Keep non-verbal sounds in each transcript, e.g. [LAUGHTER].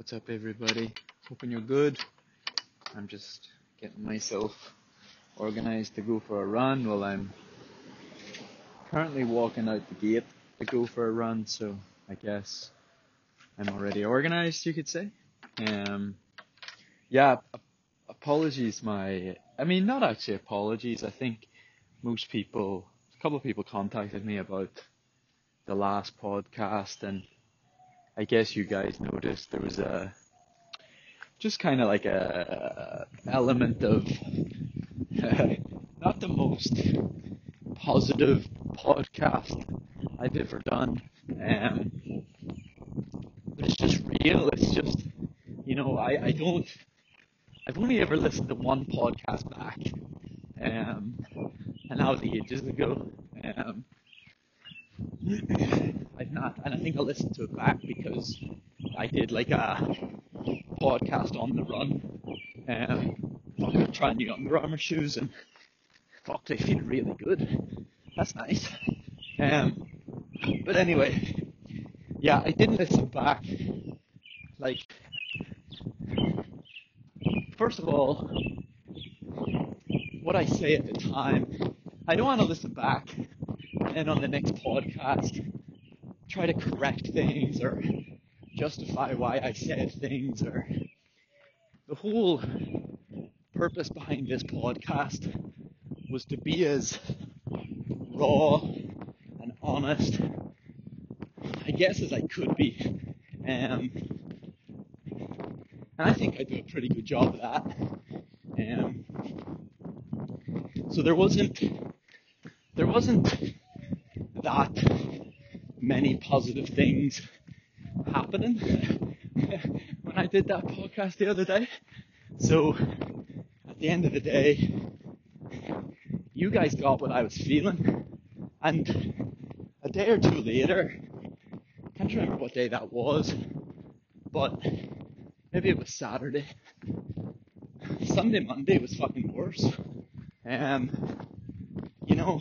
What's up, everybody? Hoping you're good. I'm just getting myself organized to go for a run while I'm currently walking out the gate to go for a run, so I guess I'm already organized, you could say. Um, yeah, apologies, my, I mean, not actually apologies. I think most people, a couple of people contacted me about the last podcast and I guess you guys noticed there was a just kind of like a element of [LAUGHS] not the most positive podcast I've ever done. Um, but it's just real. It's just you know I I don't I've only ever listened to one podcast back, um, and that was ages ago. Um, I've not, and I think I listened to it back because I did like a podcast on the run. Um, trying new Under Armour shoes, and fuck, they feel really good. That's nice. Um, but anyway, yeah, I didn't listen back. Like, first of all, what I say at the time, I don't want to listen back and on the next podcast try to correct things or justify why I said things or the whole purpose behind this podcast was to be as raw and honest I guess as I could be. Um, and I think I do a pretty good job of that. Um, so there wasn't there wasn't positive things happening [LAUGHS] when I did that podcast the other day. So at the end of the day, you guys got what I was feeling. And a day or two later, I can't remember what day that was, but maybe it was Saturday. Sunday, Monday was fucking worse. Um, you know,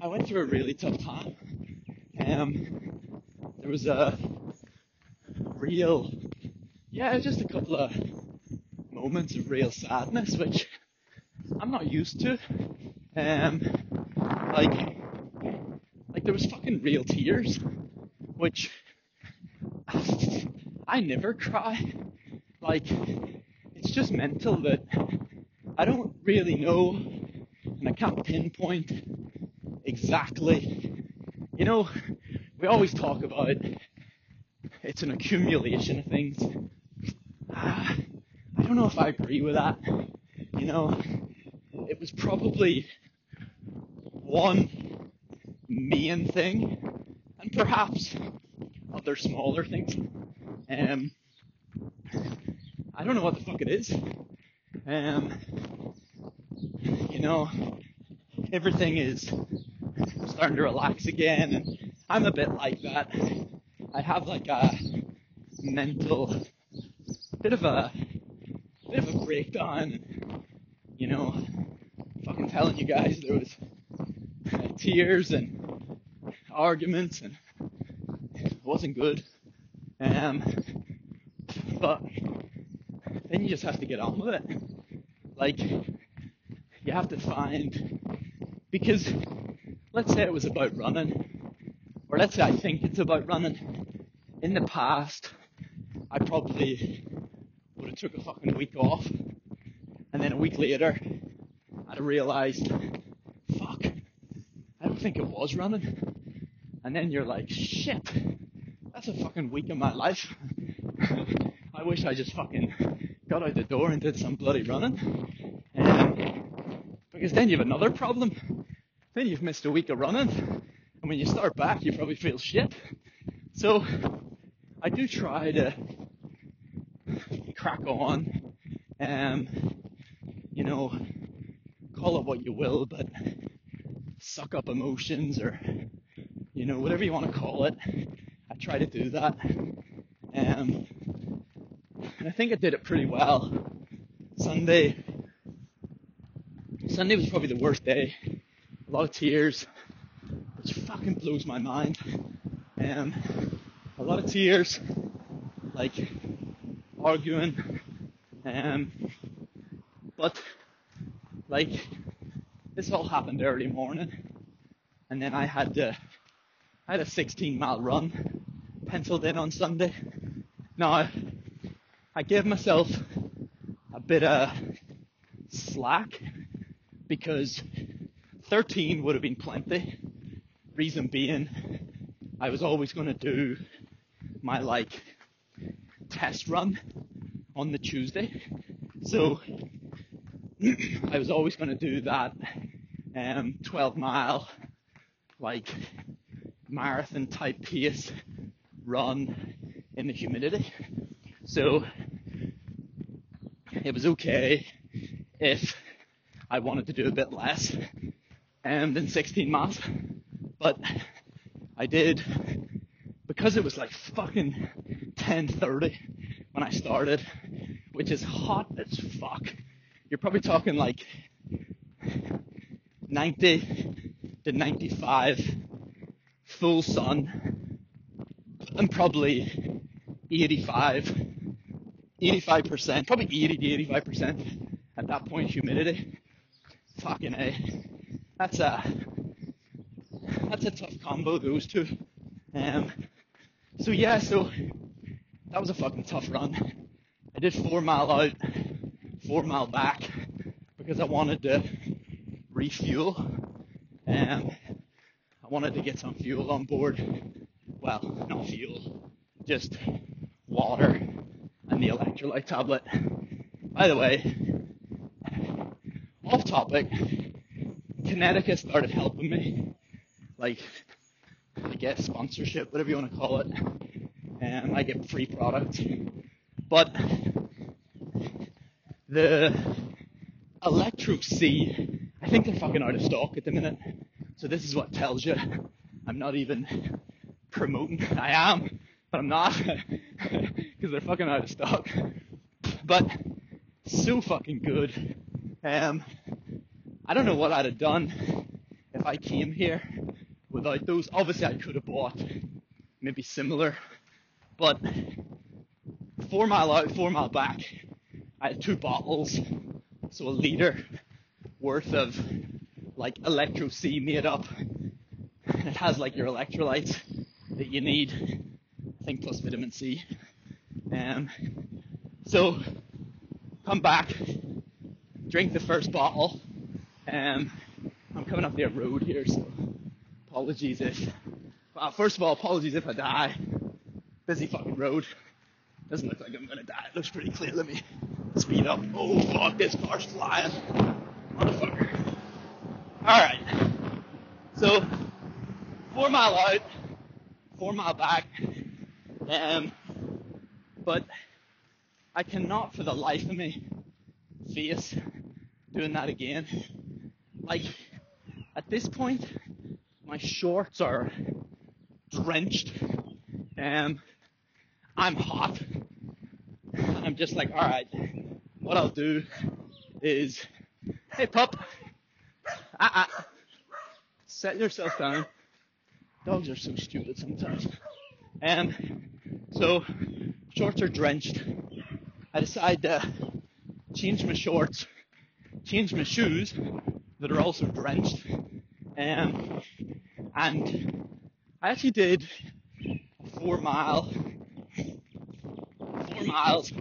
I went through a really tough time. Um, there was a real, yeah, just a couple of moments of real sadness, which I'm not used to. Um, like, like there was fucking real tears, which I never cry. Like, it's just mental that I don't really know, and I can't pinpoint exactly. You know, we always talk about it's an accumulation of things. Ah, I don't know if I agree with that. You know, it was probably one main thing, and perhaps other smaller things. Um, I don't know what the fuck it is. Um, you know, everything is starting to relax again, and I'm a bit like that. I have like a mental bit of a bit of a breakdown. You know, fucking telling you guys there was tears and arguments, and it wasn't good. Um, but then you just have to get on with it. Like, you have to find because let's say it was about running, or let's say I think it's about running. In the past, I probably would have took a fucking week off, and then a week later, I'd have realised, fuck, I don't think it was running. And then you're like, shit, that's a fucking week of my life. [LAUGHS] I wish I just fucking got out the door and did some bloody running. Um, because then you have another problem then you've missed a week of running. And when you start back, you probably feel shit. So I do try to crack on. Um, you know, call it what you will, but suck up emotions or, you know, whatever you want to call it. I try to do that. Um, and I think I did it pretty well. Sunday, Sunday was probably the worst day a lot of tears, fucking blows my mind. And a lot of tears, like arguing. Um, but like this all happened early morning, and then I had to, I had a 16 mile run penciled in on Sunday. Now I gave myself a bit of slack because 13 would have been plenty. Reason being, I was always going to do my like test run on the Tuesday. So [CLEARS THROAT] I was always going to do that um, 12 mile like marathon type pace run in the humidity. So it was okay if I wanted to do a bit less um, than 16 miles, but I did because it was like fucking 10:30 when I started, which is hot as fuck. You're probably talking like 90 to 95 full sun and probably 85 85%, probably 80 to 85% at that point humidity. Fucking A. That's a combo, those two. Um so yeah, so that was a fucking tough run. I did four mile out, four mile back because I wanted to refuel. Um, I wanted to get some fuel on board. Well, not fuel, just water and the electrolyte tablet. By the way, off topic, Connecticut started helping me. Like, Guess sponsorship, whatever you want to call it. And I get free products. But the Electro C, I think they're fucking out of stock at the minute. So this is what tells you I'm not even promoting. I am, but I'm not [LAUGHS] because they're fucking out of stock. But so fucking good. Um, I don't know what I'd have done if I came here without those. Obviously, I could have bought maybe similar, but four mile out, four mile back, I had two bottles, so a liter worth of like Electro C made up. It has like your electrolytes that you need, I think plus vitamin C. Um, so come back, drink the first bottle. Um, I'm coming up the road here, so apologies if. Well, first of all, apologies if I die. Busy fucking road. Doesn't look like I'm gonna die. It looks pretty clear. Let me speed up. Oh fuck, this car's flying. Motherfucker. Alright. So, four mile out, four mile back. Um, but I cannot for the life of me face doing that again. Like, at this point, my shorts are drenched. Um, I'm hot. I'm just like, alright, what I'll do is, hey pup, uh-uh, set yourself down. Dogs are so stupid sometimes. Um, so, shorts are drenched. I decide to change my shorts, change my shoes that are also drenched. Um, and I actually did four mile, four miles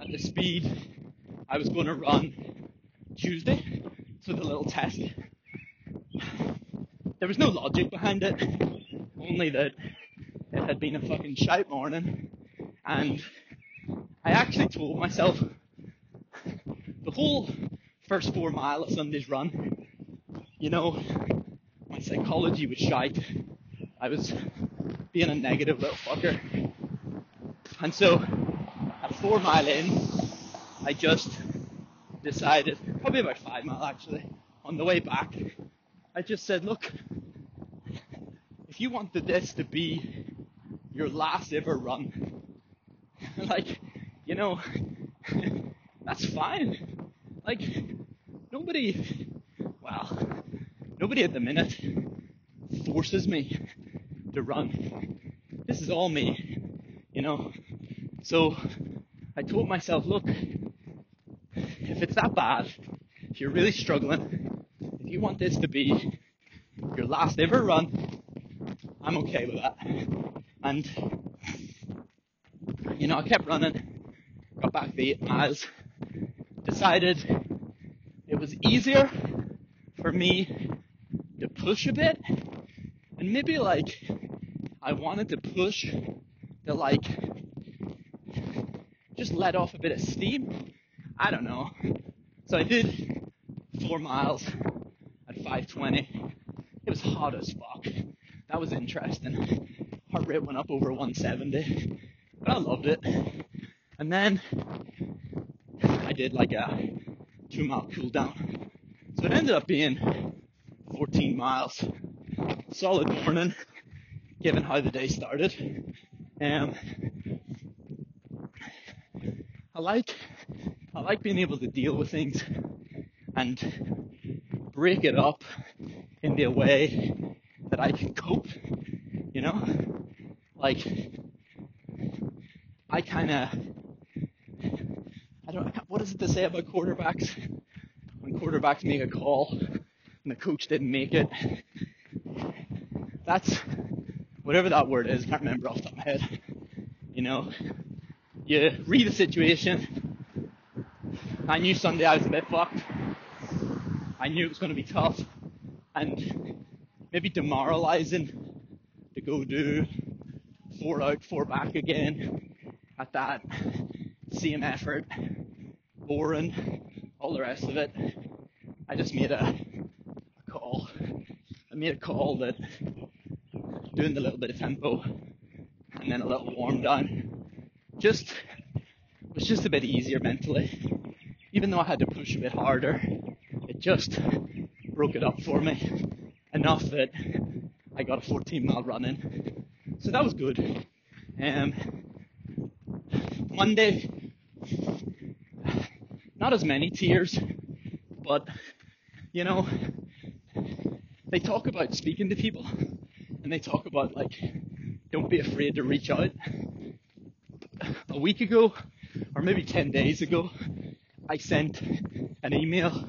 at the speed I was going to run Tuesday. So the little test. There was no logic behind it, only that it had been a fucking shite morning, and I actually told myself the whole first four mile of Sunday's run, you know, psychology was shite. I was being a negative little fucker. And so, at four mile in, I just decided, probably about five mile actually, on the way back, I just said, look, if you wanted this to be your last ever run, [LAUGHS] like, you know, [LAUGHS] that's fine. Like, nobody, well, nobody at the minute forces me to run. This is all me, you know. So I told myself, look, if it's that bad, if you're really struggling, if you want this to be your last ever run, I'm okay with that. And, you know, I kept running, got back the eight miles, decided it was easier for me to push a bit, and maybe like I wanted to push to like just let off a bit of steam. I don't know. So I did four miles at 520. It was hot as fuck. That was interesting. Heart rate went up over 170, but I loved it. And then I did like a two mile cool down. So it ended up being 14 miles. Solid morning, given how the day started. Um, I like I like being able to deal with things and break it up into a way that I can cope. You know, like I kind of I don't what is it to say about quarterbacks when quarterbacks make a call and the coach didn't make it. That's [LAUGHS] whatever that word is. I can't remember off the top of my head. [LAUGHS] You know, you read the situation. I knew Sunday I was a bit fucked. I knew it was going to be tough and maybe demoralizing to go do four out, four back again at that same effort, boring, all the rest of it. I just made a, a call. I made a call that doing the little bit of tempo and then a little warm down just was just a bit easier mentally. Even though I had to push a bit harder, it just broke it up for me enough that I got a 14 mile run in. So that was good. Um, Monday, not as many tears, but you know, they talk about speaking to people and they talk about like, don't be afraid to reach out. A week ago, or maybe 10 days ago, I sent an email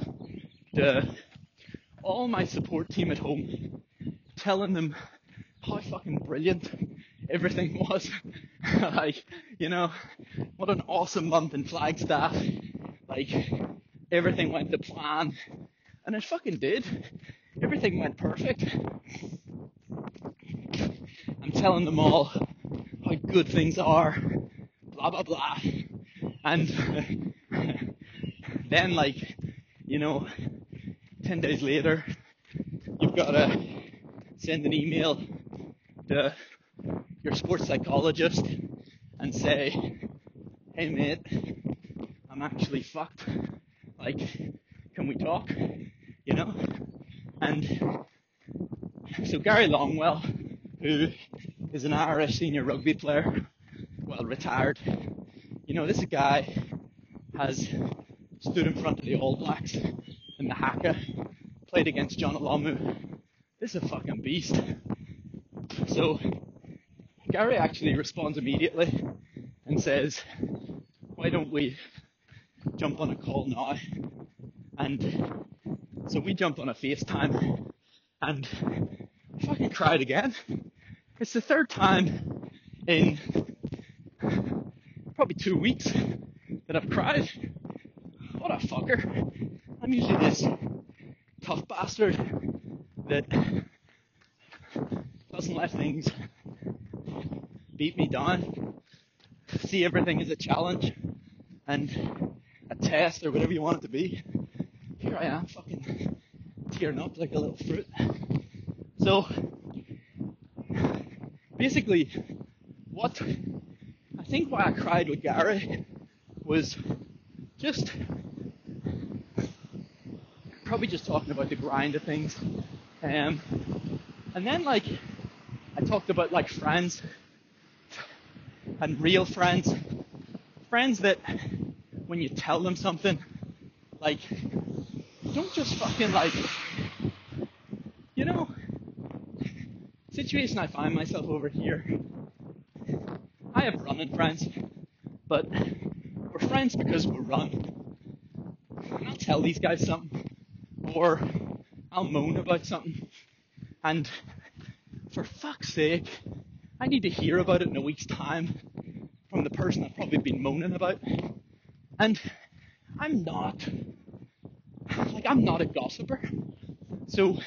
to all my support team at home telling them how fucking brilliant everything [LAUGHS] was. like, you know, what an awesome month in Flagstaff. Like, everything went to plan. And it fucking did. Everything went perfect. Telling them all how good things are. Blah, blah, blah. And then, like, you know, 10 days later, you've got to send an email to your sports psychologist and say, hey mate, I'm actually fucked. Like, can we talk? You know? And so Gary Longwell, who is an Irish senior rugby player, well retired, you know, this guy has stood in front of the All Blacks in the Haka, played against Jonah Lomu. This is a fucking beast. So Gary actually responds immediately and says, why don't we jump on a call now? And so we jumped on a FaceTime and fucking cried again. It's the third time in probably two weeks that I've cried. What a fucker. I'm usually this tough bastard that doesn't let things beat me down. See everything as a challenge and a test or whatever you want it to be. Here I am fucking tearing up like a little fruit. So basically what I think why I cried with Gary was just probably just talking about the grind of things. Um, and then like I talked about like friends and real friends, friends that when you tell them something, like don't just fucking like, you know, situation I find myself over here. I have running friends, but we're friends because we're run. And I'll tell these guys something, or I'll moan about something, and for fuck's sake, I need to hear about it in a week's time from the person I've probably been moaning about. And I'm not, like, I'm not a gossiper. So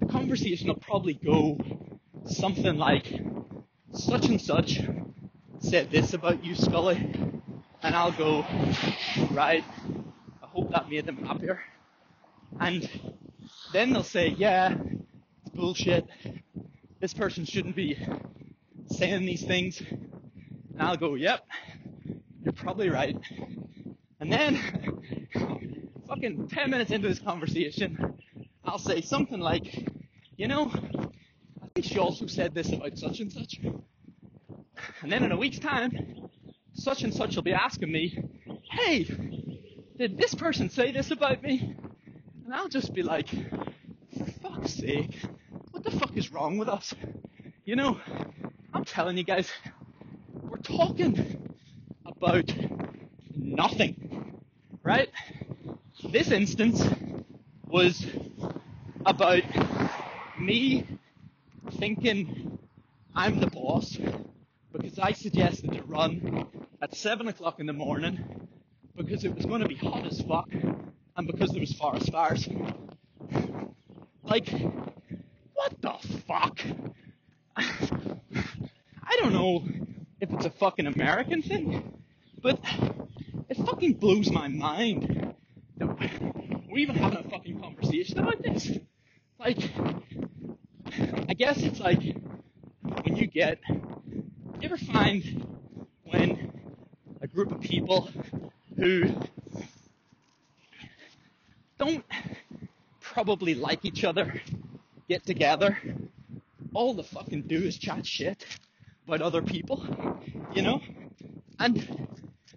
the conversation will probably go something like, such and such said this about you, Scully. And I'll go, right, I hope that made them happier. And then they'll say, yeah, it's bullshit. This person shouldn't be saying these things. And I'll go, yep, you're probably right. And then, fucking 10 minutes into this conversation, I'll say something like, you know, she also said this about such and such. And then in a week's time, such and such will be asking me, hey, did this person say this about me? And I'll just be like, for fuck's sake, what the fuck is wrong with us? You know, I'm telling you guys, we're talking about nothing, right? This instance was about me thinking I'm the boss because I suggested to run at 7 o'clock in the morning because it was going to be hot as fuck and because there was forest fires. Like, what the fuck? I don't know if it's a fucking American thing, but it fucking blows my mind that we're even having a fucking conversation about this. Like, guess it's like when you get, you ever find when a group of people who don't probably like each other get together, all the fucking do is chat shit about other people, you know? And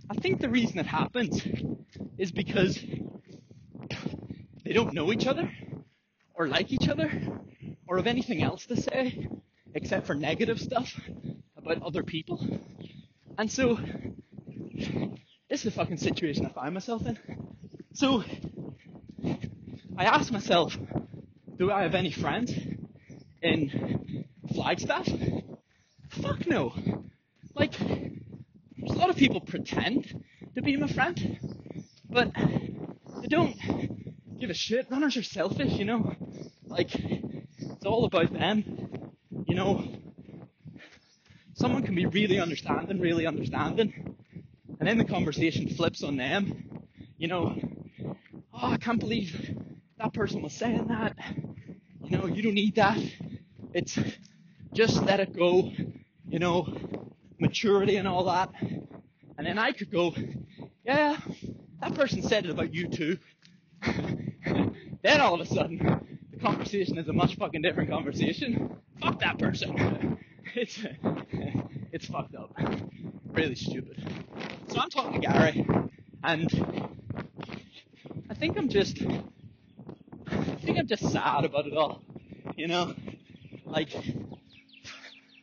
I think the reason it happens is because they don't know each other or like each other or have anything else to say except for negative stuff about other people. And so this is the fucking situation I find myself in. So I asked myself, do I have any friends in Flagstaff? Fuck no. Like, a lot of people pretend to be my friend, but they don't give a shit. Runners are selfish, you know? Like, it's all about them. You know, someone can be really understanding, really understanding, and then the conversation flips on them. You know, oh, I can't believe that person was saying that. You know, you don't need that. It's just let it go. You know, maturity and all that. And then I could go, yeah, that person said it about you too. [LAUGHS] then all of a sudden, conversation is a much fucking different conversation. Fuck that person. [LAUGHS] It's [LAUGHS] it's fucked up. Really stupid. So I'm talking to Gary, and I think I'm just, I think I'm just sad about it all. You know, like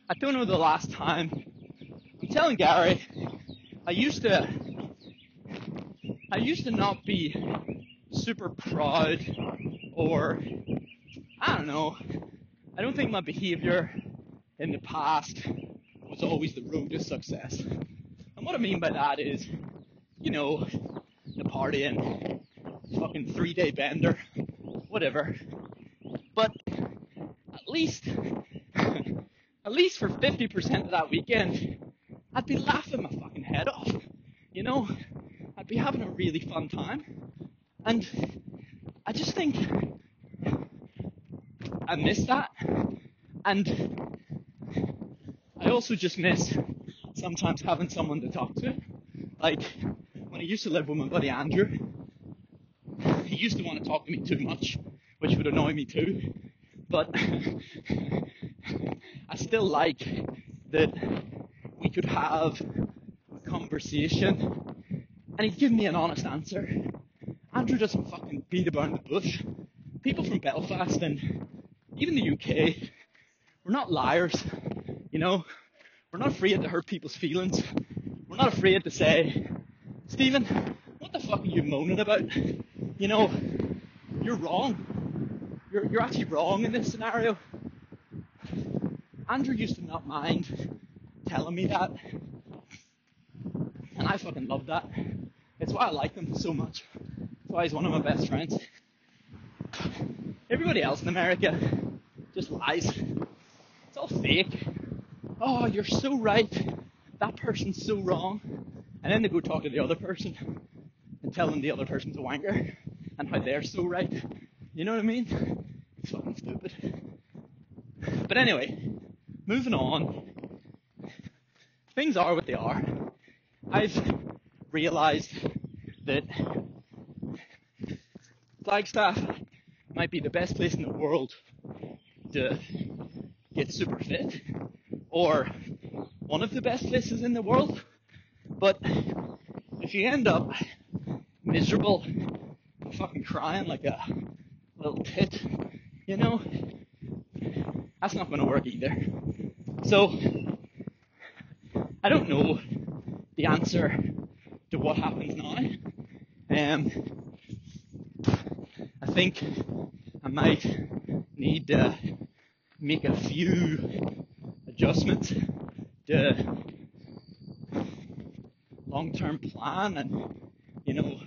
I don't know the last time. I'm telling Gary, I used to, I used to not be super proud or know. I don't think my behavior in the past was always the road to success. And what I mean by that is, you know, the partying, fucking three day bender, whatever. But at least, [LAUGHS] at least for 50% of that weekend, I'd be laughing my fucking head off. You know, I'd be having a really fun time. And I just think I miss that. And I also just miss sometimes having someone to talk to. Like when I used to live with my buddy Andrew, he used to want to talk to me too much, which would annoy me too. But [LAUGHS] I still like that we could have a conversation and he'd give me an honest answer. Andrew doesn't fucking beat about the bush. People from Belfast and even the UK, we're not liars, you know? We're not afraid to hurt people's feelings. We're not afraid to say, Stephen, what the fuck are you moaning about? You know, you're wrong. You're, you're actually wrong in this scenario. Andrew used to not mind telling me that. And I fucking love that. It's why I like him so much. It's why he's one of my best friends. Everybody else in America just lies. It's all fake. Oh, you're so right. That person's so wrong. And then they go talk to the other person and tell them the other person's a wanker and how they're so right. You know what I mean? It's fucking stupid. But anyway, moving on. Things are what they are. I've realized that Flagstaff might be the best place in the world to get super fit, or one of the best places in the world. But if you end up miserable, fucking crying like a little tit, you know, that's not going to work either. So, I don't know the answer to what happens now. Um, I think I might need to make a few adjustments to long-term plan and you know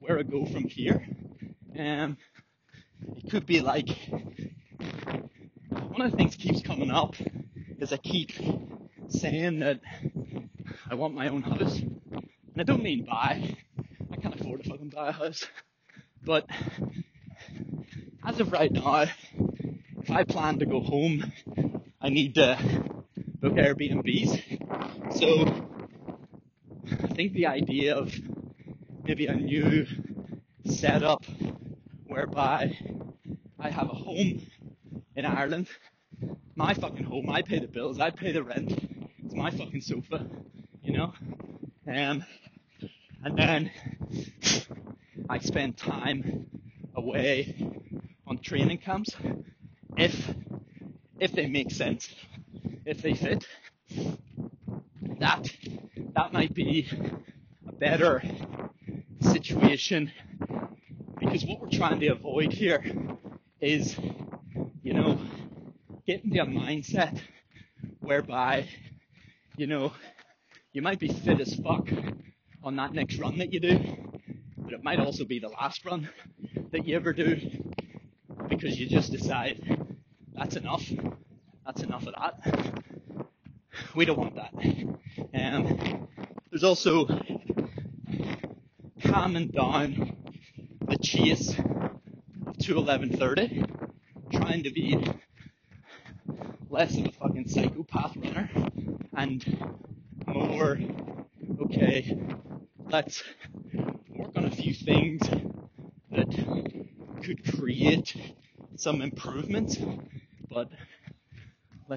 where I go from here. Um, it could be like one of the things keeps coming up is I keep saying that I want my own house, and I don't mean buy. I can't afford to fucking buy a house, but as of right now, I plan to go home, I need to book Airbnbs. So I think the idea of maybe a new setup whereby I have a home in Ireland, my fucking home, I pay the bills, I pay the rent, it's my fucking sofa, you know? Um, and then I spend time away on training camps if if they make sense, if they fit. That that might be a better situation because what we're trying to avoid here is, you know, getting the mindset whereby, you know, you might be fit as fuck on that next run that you do, but it might also be the last run that you ever do because you just decide that's enough. That's enough of that. We don't want that. Um, there's also calming down the chase of 21130, trying to be less of a fucking psychopath runner and more, okay, let's work on a few things that could create some improvements,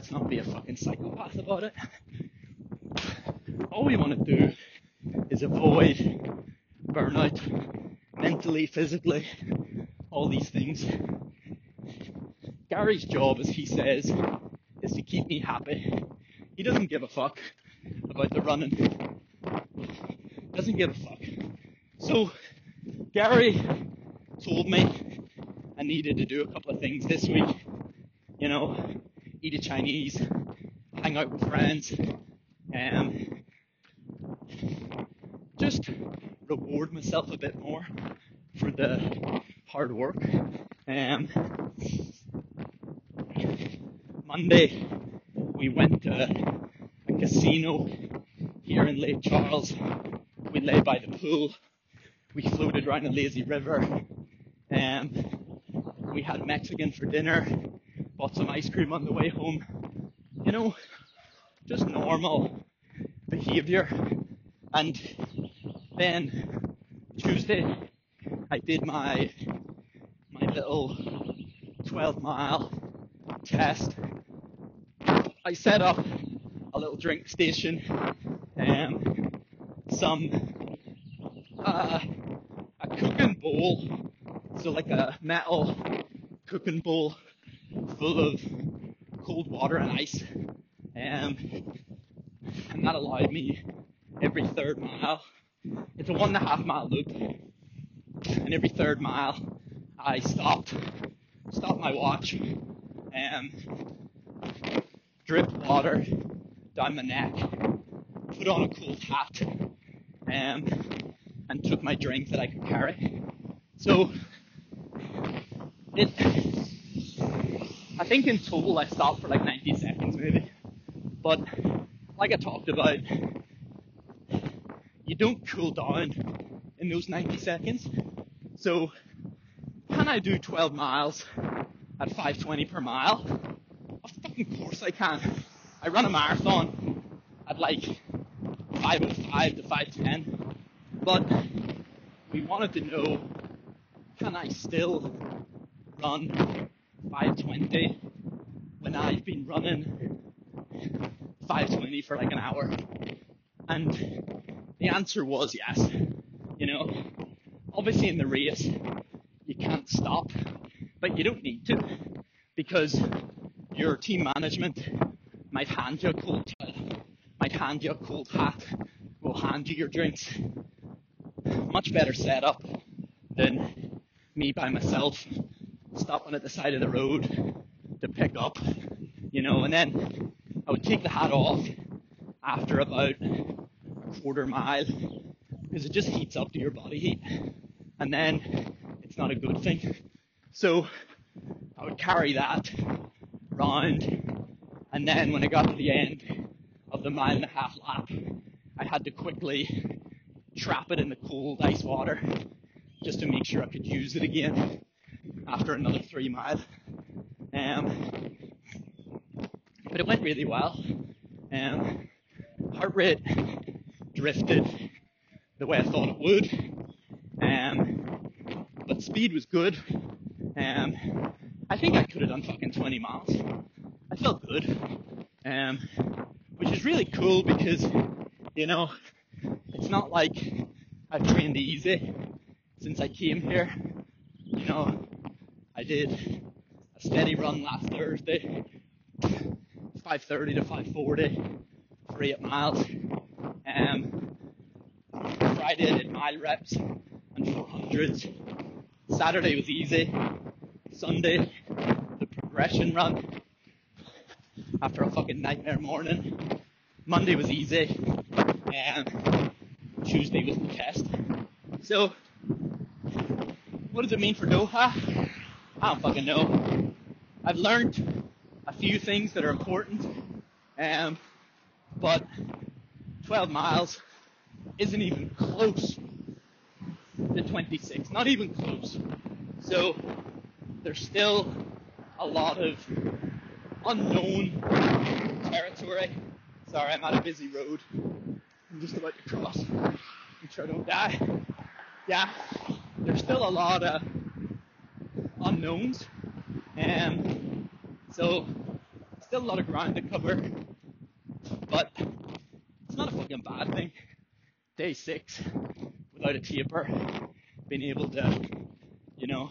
let's not be a fucking psychopath about it. [LAUGHS] All we want to do is avoid burnout, mentally, physically, all these things. Gary's job, as he says, is to keep me happy. He doesn't give a fuck about the running. Doesn't give a fuck. So, Gary told me I needed to do a couple of things this week. You know, eat a Chinese, hang out with friends, and just reward myself a bit more for the hard work. Um, Monday, we went to a casino here in Lake Charles. We lay by the pool. We floated around a lazy river. Um, we had Mexican for dinner. Bought some ice cream on the way home. You know, just normal behavior. And then Tuesday, I did my my little 12 mile test. I set up a little drink station, and some uh, a cooking bowl, so like a metal cooking bowl full of cold water and ice, um, and that allowed me every third mile. It's a one and a half mile loop, and every third mile I stopped, stopped my watch, and dripped water down my neck, put on a cool hat, um, and took my drink that I could carry. So it, I think in total I stopped for like 90 seconds maybe, but like I talked about, you don't cool down in those 90 seconds. So can I do 12 miles at 520 per mile? Of fucking course I can. I run a marathon at like 505 to 510, but we wanted to know can I still run 520 when I've been running 520 for like an hour? And the answer was yes. You know, obviously in the race, you can't stop, but you don't need to because your team management might hand you a cold might hand you a cold hat, will hand you your drinks. Much better setup than me by myself stopping at the side of the road to pick up, you know, and then I would take the hat off after about a quarter mile because it just heats up to your body heat and then it's not a good thing. So I would carry that round and then when I got to the end of the mile and a half lap, I had to quickly trap it in the cold ice water just to make sure I could use it again after another three mile. Um, but it went really well. Um, heart rate drifted the way I thought it would. Um, but speed was good. Um, I think I could have done fucking 20 miles. I felt good. Um, which is really cool because, you know, it's not like I've trained easy since I came here. You know, I did a steady run last Thursday, 5:30 to 5:40 for eight miles. Um, Friday I did mile reps and 400s. Saturday was easy. Sunday, the progression run after a fucking nightmare morning. Monday was easy. And Tuesday was the test. So, what does it mean for Doha? I don't fucking know. I've learned a few things that are important, um, but 12 miles isn't even close to 26. Not even close. So there's still a lot of unknown territory. Sorry, I'm on a busy road. I'm just about to cross. Make sure I don't die. Yeah, there's still a lot of unknowns. And so still a lot of ground to cover. But it's not a fucking bad thing. Day six without a taper, being able to, you know,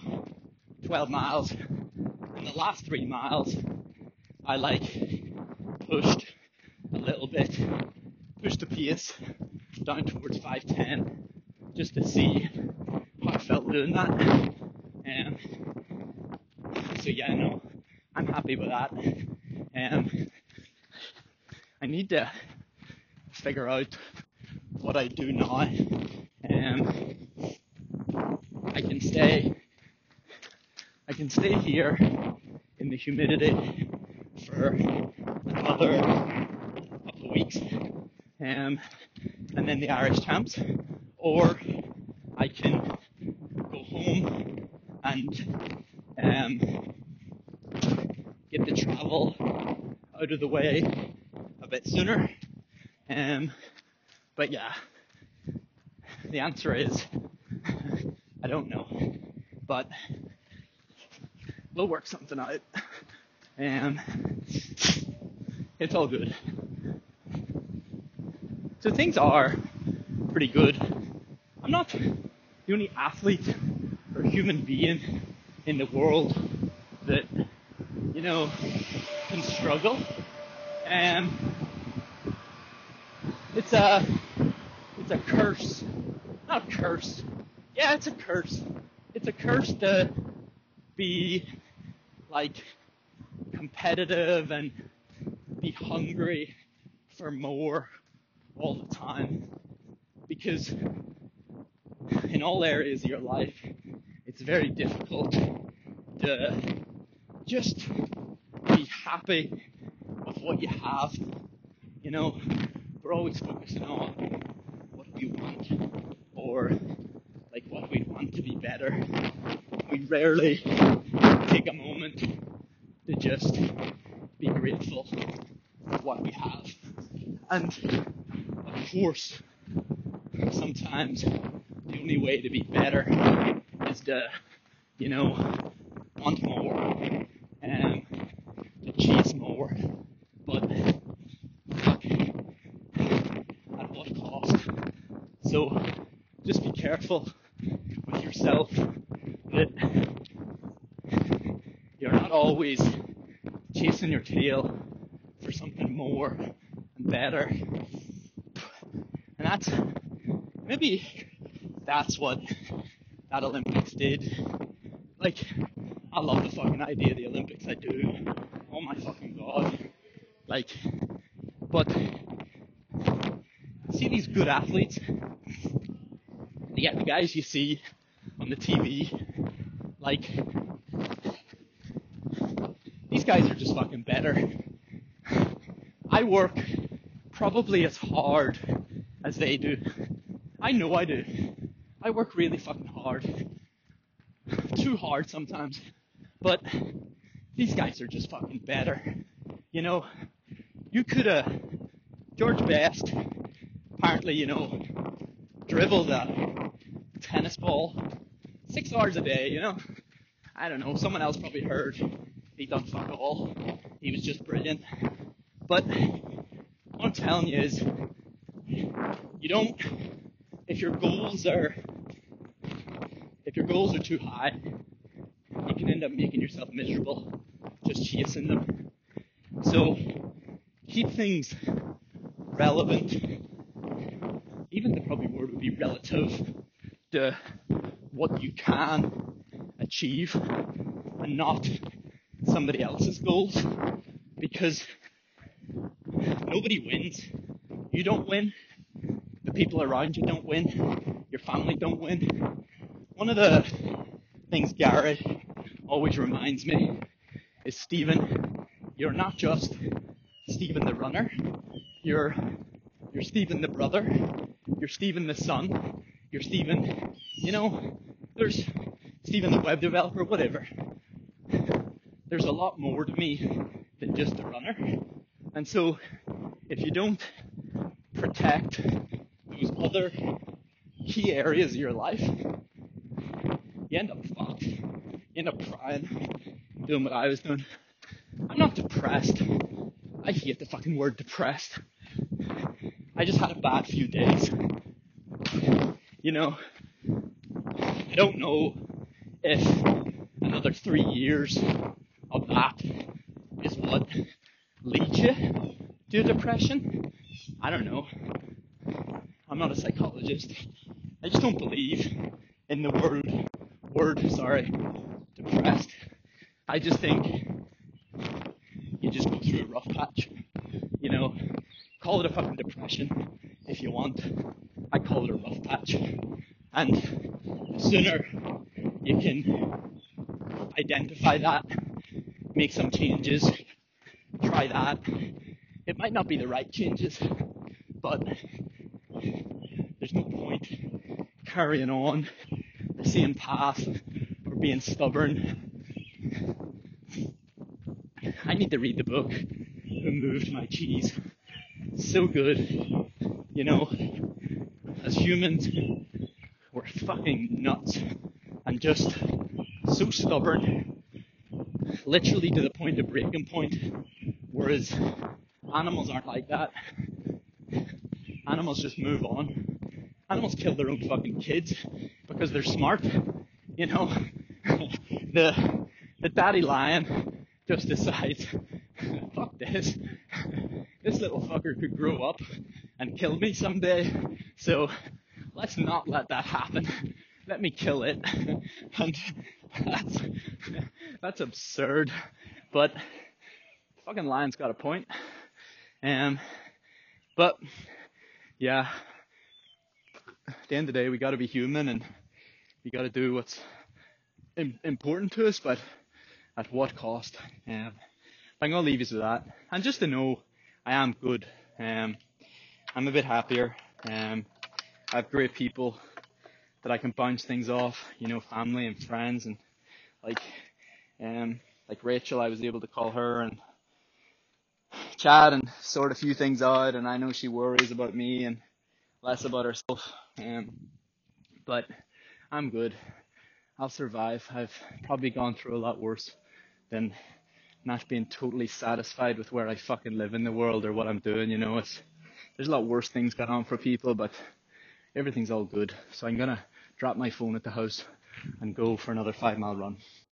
12 miles. In the last three miles, I like pushed a little bit, pushed the pace down towards 510 just to see how I felt doing that. Um, so yeah, no, I'm happy with that. Um, I need to figure out what I do now. Um, I can stay, I can stay here in the humidity for another couple of weeks, um, and then the Irish champs, or I can go home and um, out of the way a bit sooner. Um, but yeah, the answer is I don't know, but we'll work something out. Um, it's all good. So things are pretty good. I'm not the only athlete or human being in the world that, you know, can struggle. And it's a, it's a curse. Not a curse. Yeah, it's a curse. It's a curse to be like competitive and be hungry for more all the time. Because in all areas of your life, it's very difficult to just happy with what you have. You know, we're always focusing on what we want or like what we want to be better. We rarely take a moment to just be grateful for what we have. And of course, sometimes the only way to be better is to, you know, want more and to chase more. But fuck, at what cost? So just be careful with yourself that you're not always chasing your tail for something more and better. And that's maybe that's what that Olympics did. Like, I love the fucking idea of the Olympics. I do. Oh my fucking god. Like, but see these good athletes. Yeah, the guys you see on the TV. Like, these guys are just fucking better. I work probably as hard as they do. I know I do. I work really fucking hard. [LAUGHS] Too hard sometimes. But these guys are just fucking better. You know, you could have, George Best, apparently, you know, dribbled a tennis ball six hours a day, you know? I don't know, someone else probably heard he done fuck all. He was just brilliant. But what I'm telling you is, you don't, if your goals are, if your goals are too high, you can end up making yourself miserable just chasing them. So keep things relevant. Even the probably word would be relative to what you can achieve and not somebody else's goals because nobody wins. You don't win. The people around you don't win. Your family don't win. One of the things Garrett always reminds me is Stephen, you're not just Stephen the runner. You're you're Stephen the brother. You're Stephen the son. You're Stephen, you know, there's Stephen the web developer, whatever. There's a lot more to me than just a runner. And so if you don't protect those other key areas of your life, you end up fucked. You end up crying, doing what I was doing. I'm not depressed. I hate the fucking word depressed. I just had a bad few days. You know, I don't know if another three years of that is what leads you to depression. I don't know. I'm not a psychologist. I just don't believe in the word word, sorry, depressed. I just think you just go through a rough patch. You know, call it a fucking depression if you want. I call it a rough patch. And the sooner you can identify that, make some changes, try that. It might not be the right changes, but there's no point carrying on the same path being stubborn. I need to read the book Who Moved My Cheese. So good. You know, as humans, we're fucking nuts and just so stubborn, literally to the point of breaking point. Whereas animals aren't like that. Animals just move on. Animals kill their own fucking kids because they're smart. You know, the the daddy lion just decides, [LAUGHS] fuck this. This little fucker could grow up and kill me someday. So let's not let that happen. Let me kill it. [LAUGHS] and that's, that's absurd. But fucking lion's got a point. Um, but yeah, at the end of the day, we got to be human and we got to do what's important to us, but at what cost? Um, I'm gonna leave you with that, and just to know I am good. Um, I'm a bit happier. Um, I have great people that I can bounce things off. You know, family and friends, and like, um, like Rachel, I was able to call her and chat and sort a few things out. And I know she worries about me and less about herself. Um, but I'm good. I'll survive. I've probably gone through a lot worse than not being totally satisfied with where I fucking live in the world or what I'm doing. You know, it's there's a lot worse things going on for people, but everything's all good. So I'm gonna drop my phone at the house and go for another five mile run.